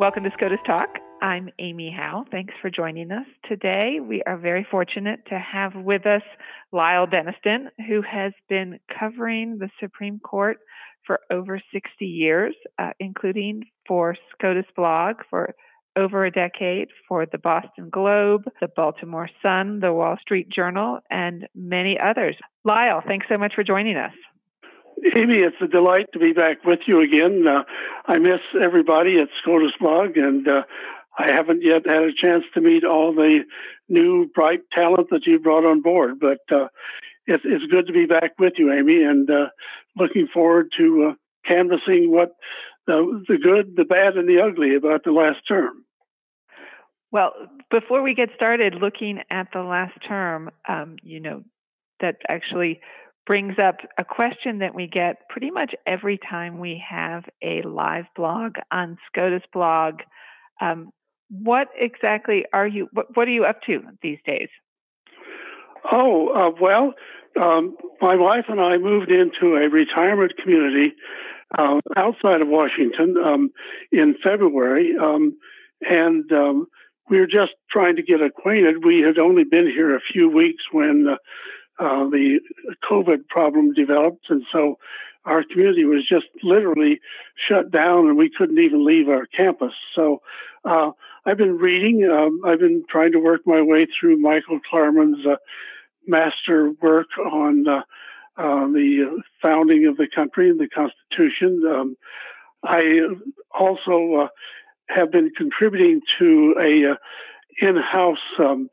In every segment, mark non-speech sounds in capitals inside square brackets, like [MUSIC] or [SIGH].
Welcome to SCOTUS Talk. I'm Amy Howe. Thanks for joining us today. We are very fortunate to have with us Lyle Denniston, who has been covering the Supreme Court for over 60 years, uh, including for SCOTUS blog for over a decade, for the Boston Globe, the Baltimore Sun, the Wall Street Journal, and many others. Lyle, thanks so much for joining us. Amy, it's a delight to be back with you again. Uh, I miss everybody at SCOTUS Blog, and uh, I haven't yet had a chance to meet all the new bright talent that you brought on board. But uh, it's, it's good to be back with you, Amy, and uh, looking forward to uh, canvassing what the, the good, the bad, and the ugly about the last term. Well, before we get started looking at the last term, um, you know, that actually brings up a question that we get pretty much every time we have a live blog on SCOTUS blog. Um, what exactly are you? What, what, are you up to these days? Oh uh, well, um, my wife and I moved into a retirement community uh, outside of Washington um, in February, um, and um, we were just trying to get acquainted. We had only been here a few weeks when. Uh, uh, the COVID problem developed, and so our community was just literally shut down, and we couldn't even leave our campus. So uh, I've been reading. Um, I've been trying to work my way through Michael Klarman's uh, master work on uh, uh, the founding of the country and the Constitution. Um, I also have been contributing to a in-house um,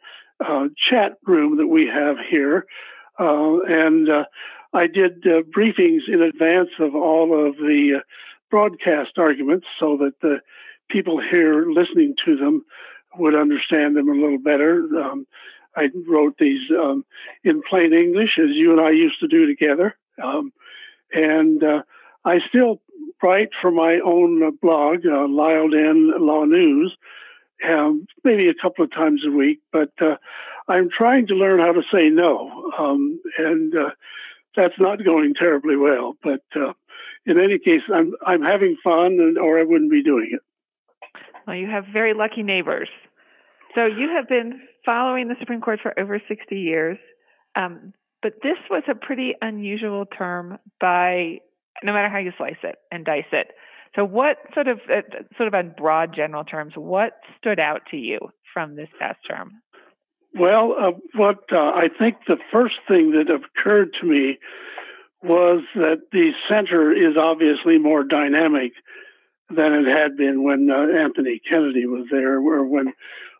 uh, chat room that we have here uh, and uh, I did uh, briefings in advance of all of the broadcast arguments so that the people here listening to them would understand them a little better. Um, I wrote these um, in plain English, as you and I used to do together. Um, and uh, I still write for my own blog, uh, Lyle Den Law News, um, maybe a couple of times a week, but uh, I'm trying to learn how to say no, um, and uh, that's not going terribly well. But uh, in any case, I'm I'm having fun, and, or I wouldn't be doing it. Well, you have very lucky neighbors. So you have been following the Supreme Court for over 60 years, um, but this was a pretty unusual term by no matter how you slice it and dice it. So, what sort of, uh, sort of on broad general terms, what stood out to you from this past term? Well, uh, what uh, I think the first thing that occurred to me was that the center is obviously more dynamic than it had been when uh, Anthony Kennedy was there, or when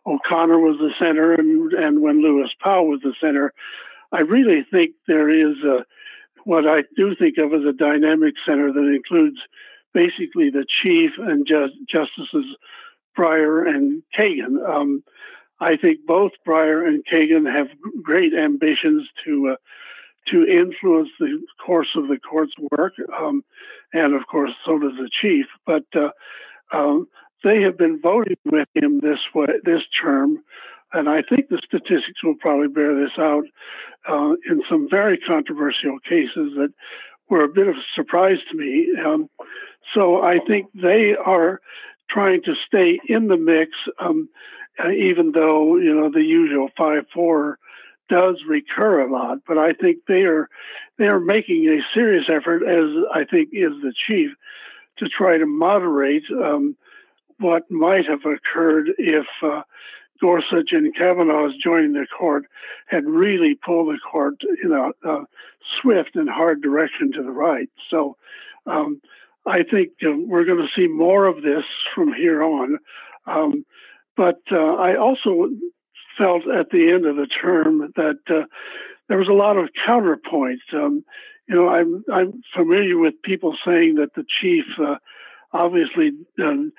O'Connor was the center, and and when Lewis Powell was the center. I really think there is a, what I do think of as a dynamic center that includes basically the chief and just, Justices Breyer and Kagan. Um, I think both Breyer and Kagan have great ambitions to uh, to influence the course of the court's work, um, and of course, so does the chief. But uh, um, they have been voting with him this way this term, and I think the statistics will probably bear this out uh, in some very controversial cases that were a bit of a surprise to me. Um, so I think they are trying to stay in the mix, um, uh, even though you know the usual five four does recur a lot. But I think they are they are making a serious effort, as I think is the chief, to try to moderate um, what might have occurred if. Uh, Gorsuch and Kavanaugh's joining the court had really pulled the court in a, a swift and hard direction to the right. So um, I think uh, we're going to see more of this from here on. Um, but uh, I also felt at the end of the term that uh, there was a lot of counterpoint. Um, you know, I'm I'm familiar with people saying that the chief, uh, obviously, um,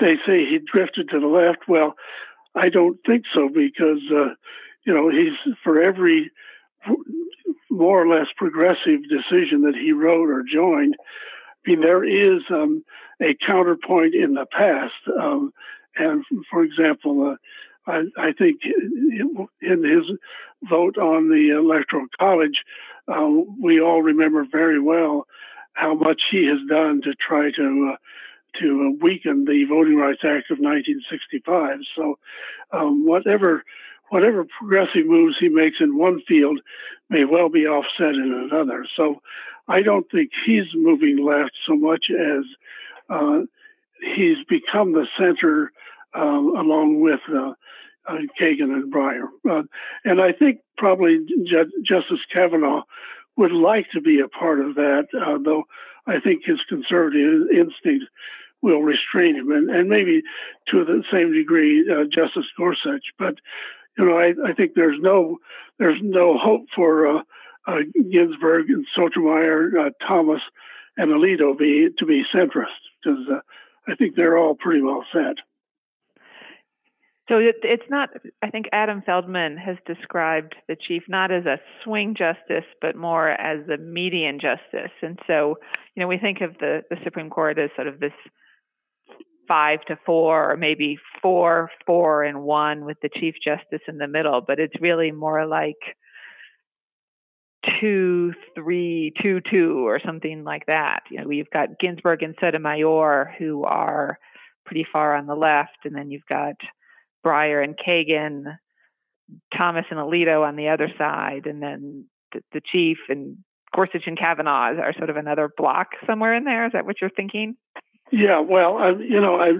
they say he drifted to the left. Well, I don't think so because uh, you know he's for every more or less progressive decision that he wrote or joined I mean, there is um, a counterpoint in the past. Um, and for example, uh, I, I, think in his vote on the Electoral College, uh, we all remember very well how much he has done to try to uh, to weaken the Voting Rights Act of 1965. So, um, whatever whatever progressive moves he makes in one field may well be offset in another. So, I don't think he's moving left so much as uh, he's become the center um, along with uh, uh, Kagan and Breyer. Uh, and I think probably J- Justice Kavanaugh would like to be a part of that, uh, though I think his conservative instinct will restrain him, and, and maybe to the same degree uh, Justice Gorsuch. But you know, I, I, think there's no there's no hope for uh, uh, Ginsburg and Sotomayor, Thomas, and Alito be to be centrist because I think they're all pretty well set. So it, it's not, I think Adam Feldman has described the chief not as a swing justice, but more as a median justice. And so, you know, we think of the, the Supreme Court as sort of this five to four, or maybe four, four, and one with the chief justice in the middle, but it's really more like two, three, two, two, or something like that. You know, we've got Ginsburg and Sotomayor who are pretty far on the left, and then you've got Breyer and Kagan, Thomas and Alito on the other side, and then the, the chief and Gorsuch and Kavanaugh are sort of another block somewhere in there. Is that what you're thinking? Yeah, well, I, you know, I,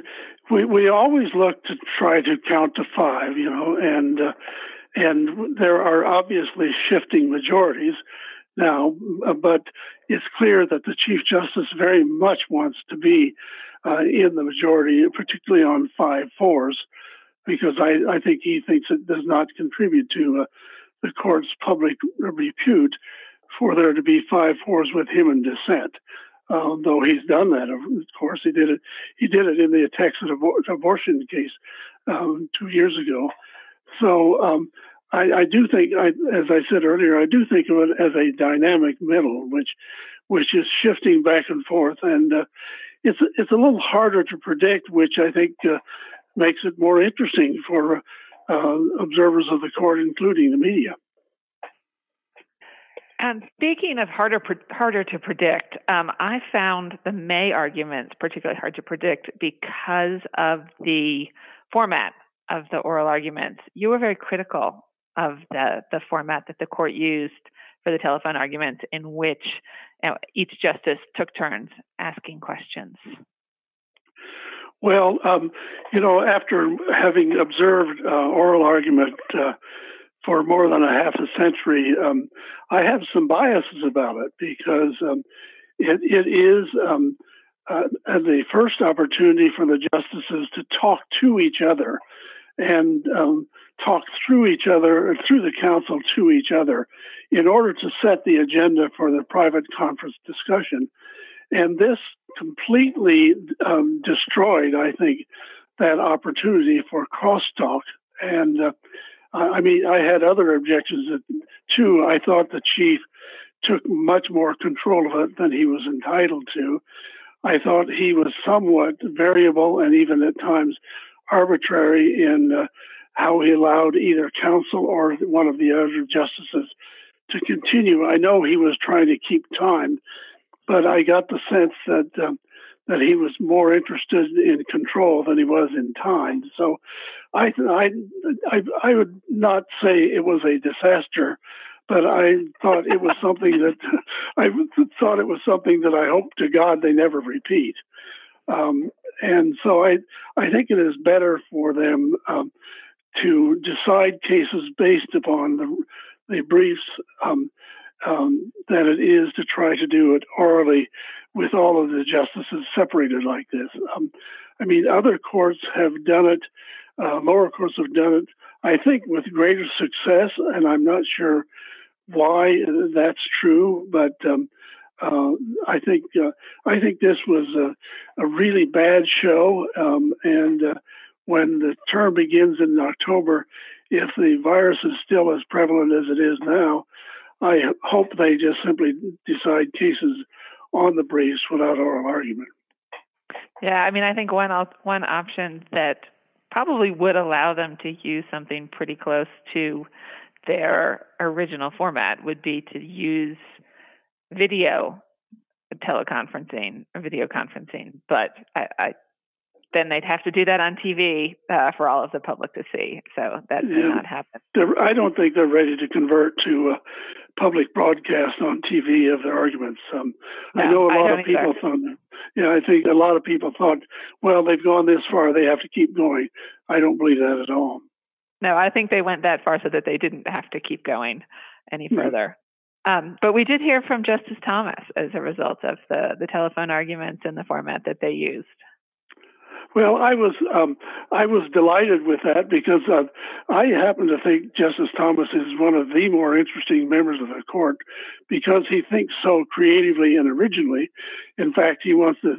we we always look to try to count to five, you know, and uh, and there are obviously shifting majorities now, uh, but it's clear that the chief justice very much wants to be uh, in the majority, particularly on five fours because I, I think he thinks it does not contribute to uh, the court's public repute for there to be five fours with him in dissent. Uh, though he's done that, of course, he did it. He did it in the Texas abor- abortion case um, two years ago. So um, I, I, do think, I, as I said earlier, I do think of it as a dynamic middle, which which is shifting back and forth, and uh, it's it's a little harder to predict, which I think uh, makes it more interesting for uh, observers of the court, including the media. And speaking of harder harder to predict, um, I found the May arguments particularly hard to predict because of the format of the oral arguments. You were very critical of the the format that the court used for the telephone arguments, in which you know, each justice took turns asking questions. Well, um, you know, after having observed uh, oral argument uh, for more than a half a century, um, I have some biases about it because um, it, it is um, uh, the first opportunity for the justices to talk to each other and um, talk through each other, through the counsel to each other, in order to set the agenda for the private conference discussion. And this completely um, destroyed, I think, that opportunity for crosstalk. And uh, I mean, I had other objections too. I thought the chief took much more control of it than he was entitled to. I thought he was somewhat variable and even at times arbitrary in uh, how he allowed either counsel or one of the other justices to continue. I know he was trying to keep time, but I got the sense that um, that he was more interested in control than he was in time. So, I I I, I would not say it was a disaster, but I thought it was something that [LAUGHS] I thought it was something that I hope to God they never repeat. Um, and so I I think it is better for them um, to decide cases based upon the the briefs um, um, than it is to try to do it orally with all of the justices separated like this. Um, I mean, other courts have done it, uh, lower courts have done it, I think, with greater success, and I'm not sure why that's true, but um, uh, I think uh, I think this was a, a really bad show, um, and uh, when the term begins in October, if the virus is still as prevalent as it is now, I hope they just simply decide cases on the briefs without oral argument. Yeah, I mean, I think one one option that probably would allow them to use something pretty close to their original format would be to use video teleconferencing or video conferencing. But I, I then they'd have to do that on TV uh, for all of the public to see. So that yeah. may not happen. I don't think they're ready to convert to uh, public broadcast on TV of their arguments. Um, no, I know a lot of people either. thought, yeah, I think a lot of people thought, well, they've gone this far, they have to keep going. I don't believe that at all. No, I think they went that far so that they didn't have to keep going any further. Um, but we did hear from Justice Thomas as a result of the, the telephone arguments and the format that they used. Well, I was um, I was delighted with that because uh, I happen to think Justice Thomas is one of the more interesting members of the court because he thinks so creatively and originally. In fact, he wants to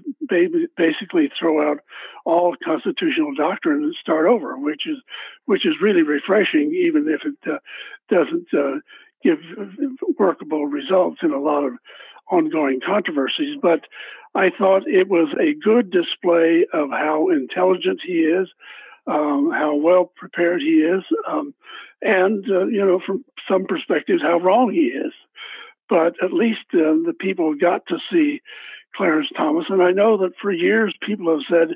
basically throw out all constitutional doctrine and start over, which is which is really refreshing, even if it uh, doesn't uh, give workable results in a lot of ongoing controversies. But I thought it was a good display of how intelligent he is, um, how well prepared he is, um, and, uh, you know, from some perspectives, how wrong he is. But at least uh, the people got to see Clarence Thomas. And I know that for years people have said,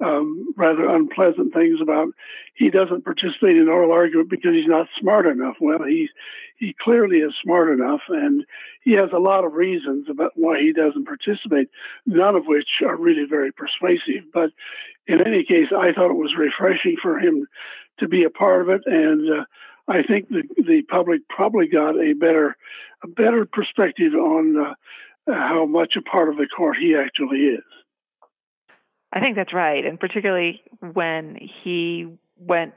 um, rather unpleasant things about he doesn't participate in oral argument because he's not smart enough. Well, he he clearly is smart enough, and he has a lot of reasons about why he doesn't participate. None of which are really very persuasive. But in any case, I thought it was refreshing for him to be a part of it, and uh, I think the the public probably got a better a better perspective on uh, how much a part of the court he actually is. I think that's right, and particularly when he went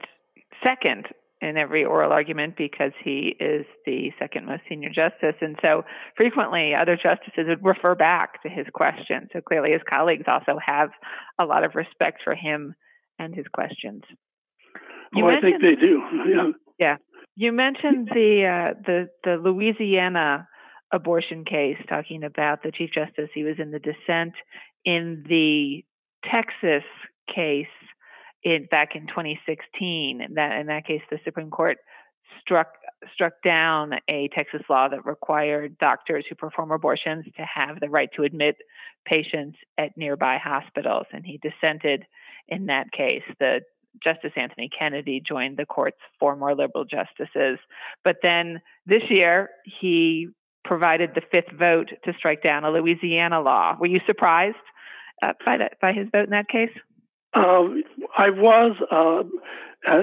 second in every oral argument because he is the second most senior justice. And so frequently other justices would refer back to his questions. So clearly his colleagues also have a lot of respect for him and his questions. You oh, I think they do. Yeah. Yeah. You mentioned the uh, the the Louisiana abortion case, talking about the Chief Justice. He was in the dissent in the Texas case in back in 2016. In that in that case, the Supreme Court struck struck down a Texas law that required doctors who perform abortions to have the right to admit patients at nearby hospitals, and he dissented in that case. The Justice Anthony Kennedy joined the court's four more liberal justices. But then this year, he provided the fifth vote to strike down a Louisiana law. Were you surprised uh, by that by his vote in that case? Um, I was uh, uh,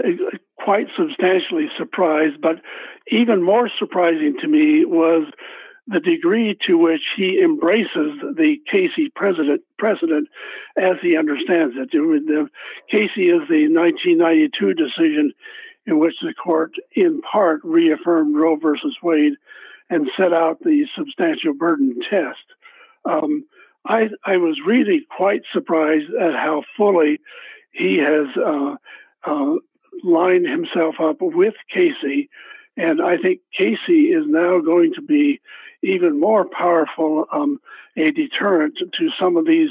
quite substantially surprised, but even more surprising to me was the degree to which he embraces the Casey precedent, precedent as he understands it. Casey is the 1992 decision in which the court, in part, reaffirmed Roe versus Wade and set out the substantial burden test. Um, I, I was really quite surprised at how fully he has uh, uh, lined himself up with Casey. And I think Casey is now going to be even more powerful, um, a deterrent to some of these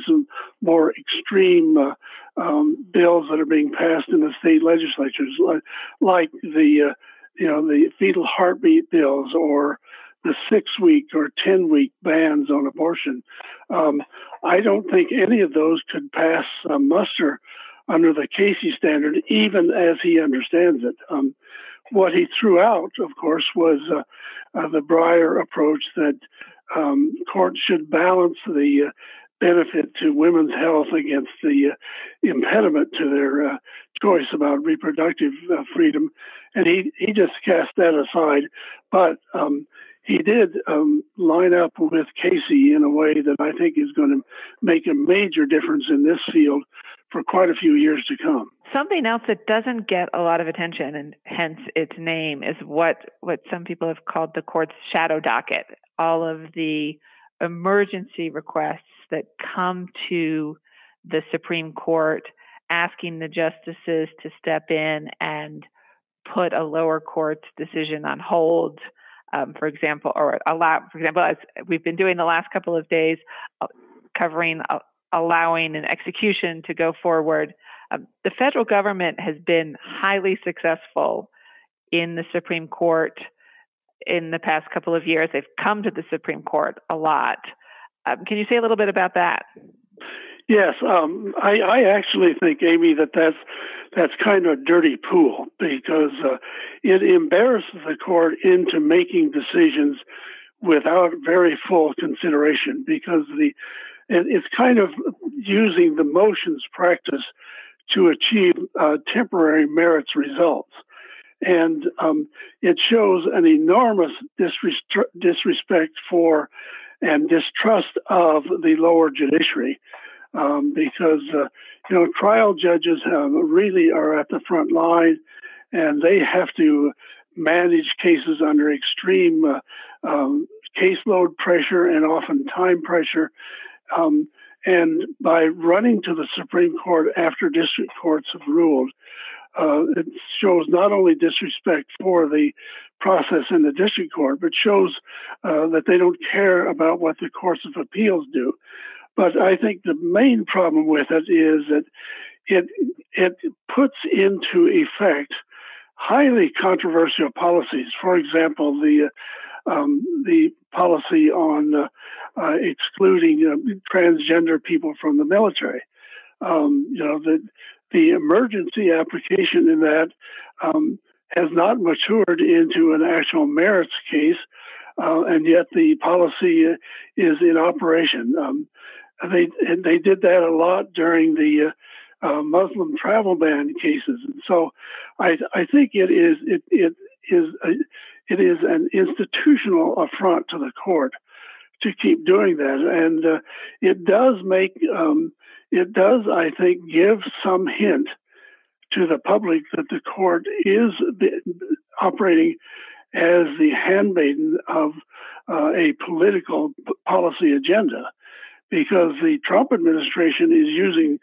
more extreme uh, um, bills that are being passed in the state legislatures, like, like the uh, you know the fetal heartbeat bills or the six week or 10 week bans on abortion. Um, I don't think any of those could pass uh, muster under the Casey standard, even as he understands it. Um, what he threw out, of course, was uh, uh, the Breyer approach that um, courts should balance the uh, benefit to women's health against the uh, impediment to their uh, choice about reproductive freedom. And he, he just cast that aside. But um, he did um, line up with Casey in a way that I think is going to make a major difference in this field for quite a few years to come. Something else that doesn't get a lot of attention, and hence its name, is what, what some people have called the court's shadow docket. All of the emergency requests that come to the Supreme Court asking the justices to step in and put a lower court's decision on hold um, for example, or allow, for example, as we've been doing the last couple of days, uh, covering uh, allowing an execution to go forward. Um, the federal government has been highly successful in the Supreme Court in the past couple of years. They've come to the Supreme Court a lot. Um, can you say a little bit about that? Yes, um, I, I, actually think, Amy, that that's that's kind of a dirty pool because uh, it embarrasses the court into making decisions without very full consideration because the and it's kind of using the motions practice to achieve uh, temporary merits results. And um, it shows an enormous disrespect for and distrust of the lower judiciary um, because, uh, you know, trial judges really are at the front line and they have to manage cases under extreme uh, um, caseload pressure and often time pressure. Um, and by running to the Supreme Court after district courts have ruled, uh, it shows not only disrespect for the process in the district court, but shows uh, that they don't care about what the courts of appeals do. But I think the main problem with it is that it it puts into effect highly controversial policies. For example, the um, the policy on uh, uh, excluding uh, transgender people from the military. Um, you know, the the emergency application in that um, has not matured into an actual merits case, uh, and yet the policy is in operation. Um, they and they did that a lot during the uh, uh, Muslim travel ban cases, and so I I think it is it it is a, it is an institutional affront to the court to keep doing that, and uh, it does make um, it does I think give some hint to the public that the court is operating as the handmaiden of uh, a political policy agenda, because the Trump administration is using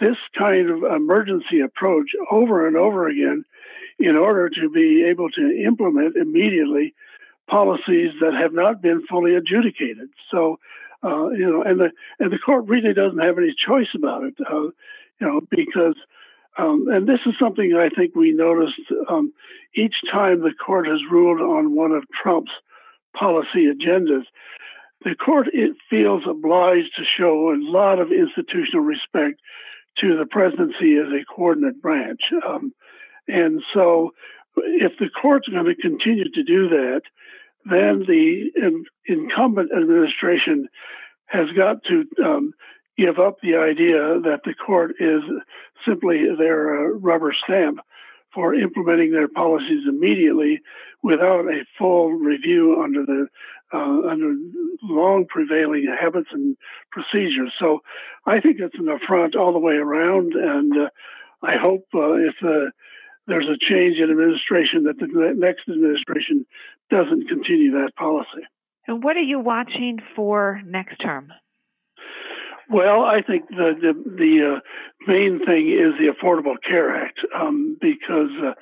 this kind of emergency approach over and over again in order to be able to implement immediately policies that have not been fully adjudicated. So, uh, you know, and the and the court really doesn't have any choice about it, uh, you know, because. Um, and this is something I think we noticed um, each time the court has ruled on one of Trump's policy agendas. The court feels obliged to show a lot of institutional respect to the presidency as a coordinate branch. Um, and so, if the court's going to continue to do that, then the incumbent administration has got to um, give up the idea that the court is simply their uh, rubber stamp for implementing their policies immediately without a full review under the uh, under long prevailing habits and procedures. So I think it's an affront all the way around, and uh, I hope uh, if uh, there's a change in administration that the next administration doesn't continue that policy. And what are you watching for next term? Well, I think the the, the uh, main thing is the Affordable Care Act um, because uh,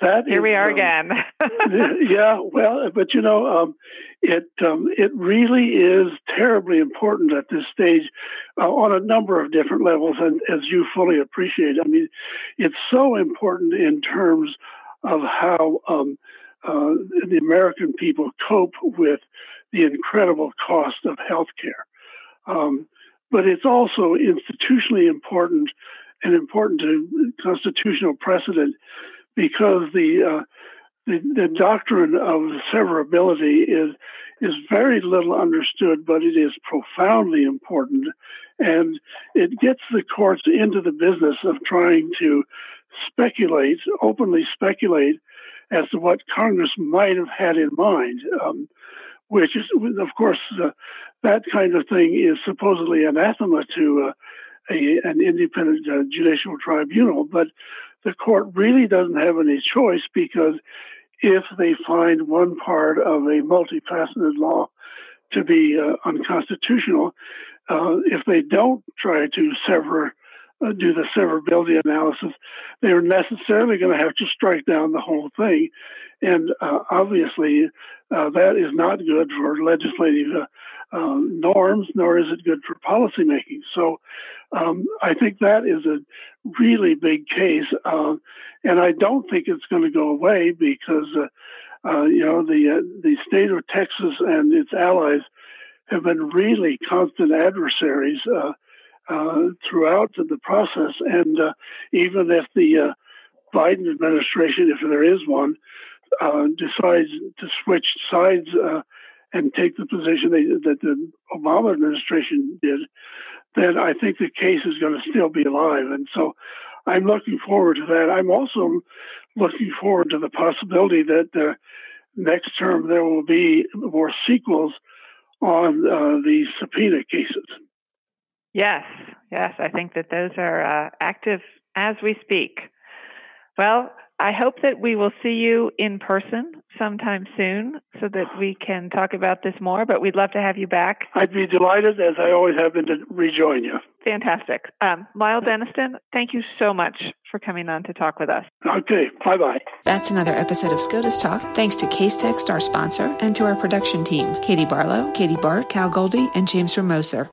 that here is, we are um, again. [LAUGHS] yeah, well, but you know, um, it um, it really is terribly important at this stage uh, on a number of different levels, and as you fully appreciate, I mean, it's so important in terms of how um, uh, the American people cope with the incredible cost of health care. Um, but it's also institutionally important and important to constitutional precedent because the, uh, the, the doctrine of severability is is very little understood, but it is profoundly important, and it gets the courts into the business of trying to speculate, openly speculate, as to what Congress might have had in mind. Um, which is, of course, uh, that kind of thing is supposedly anathema to uh, a, an independent uh, judicial tribunal. But the court really doesn't have any choice because if they find one part of a multifaceted law to be uh, unconstitutional, uh, if they don't try to sever, uh, do the severability analysis, they're necessarily going to have to strike down the whole thing. And uh, obviously, uh, that is not good for legislative uh, um, norms, nor is it good for policymaking. So um, I think that is a really big case. Uh, and I don't think it's going to go away because, uh, uh, you know, the, uh, the state of Texas and its allies have been really constant adversaries uh, uh, throughout the process. And even if the uh, Biden administration, if there is one, uh, decides to switch sides uh, and take the position they, that the Obama administration did, then I think the case is going to still be alive. And so I'm looking forward to that. I'm also looking forward to the possibility that uh, next term there will be more sequels on uh, the subpoena cases. Yes, yes, I think that those are uh, active as we speak. Well, I hope that we will see you in person sometime soon so that we can talk about this more, but we'd love to have you back. I'd be delighted, as I always have been, to rejoin you. Fantastic. Um, Lyle Denniston, thank you so much for coming on to talk with us. Okay, bye bye. That's another episode of SCOTUS Talk. Thanks to Casetext, our sponsor, and to our production team Katie Barlow, Katie Bart, Cal Goldie, and James Romoser.